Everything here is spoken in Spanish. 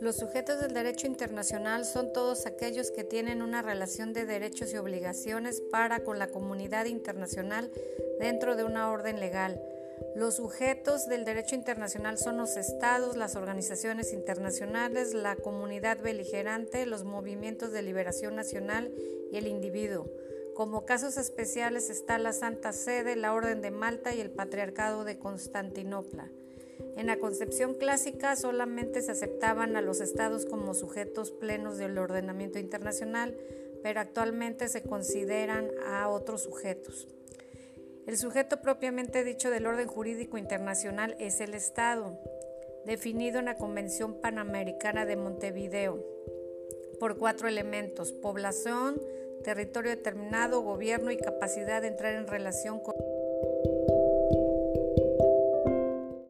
Los sujetos del derecho internacional son todos aquellos que tienen una relación de derechos y obligaciones para con la comunidad internacional dentro de una orden legal. Los sujetos del derecho internacional son los estados, las organizaciones internacionales, la comunidad beligerante, los movimientos de liberación nacional y el individuo. Como casos especiales está la Santa Sede, la Orden de Malta y el Patriarcado de Constantinopla. En la concepción clásica solamente se aceptaban a los estados como sujetos plenos del ordenamiento internacional, pero actualmente se consideran a otros sujetos. El sujeto propiamente dicho del orden jurídico internacional es el Estado, definido en la Convención Panamericana de Montevideo por cuatro elementos, población, territorio determinado, gobierno y capacidad de entrar en relación con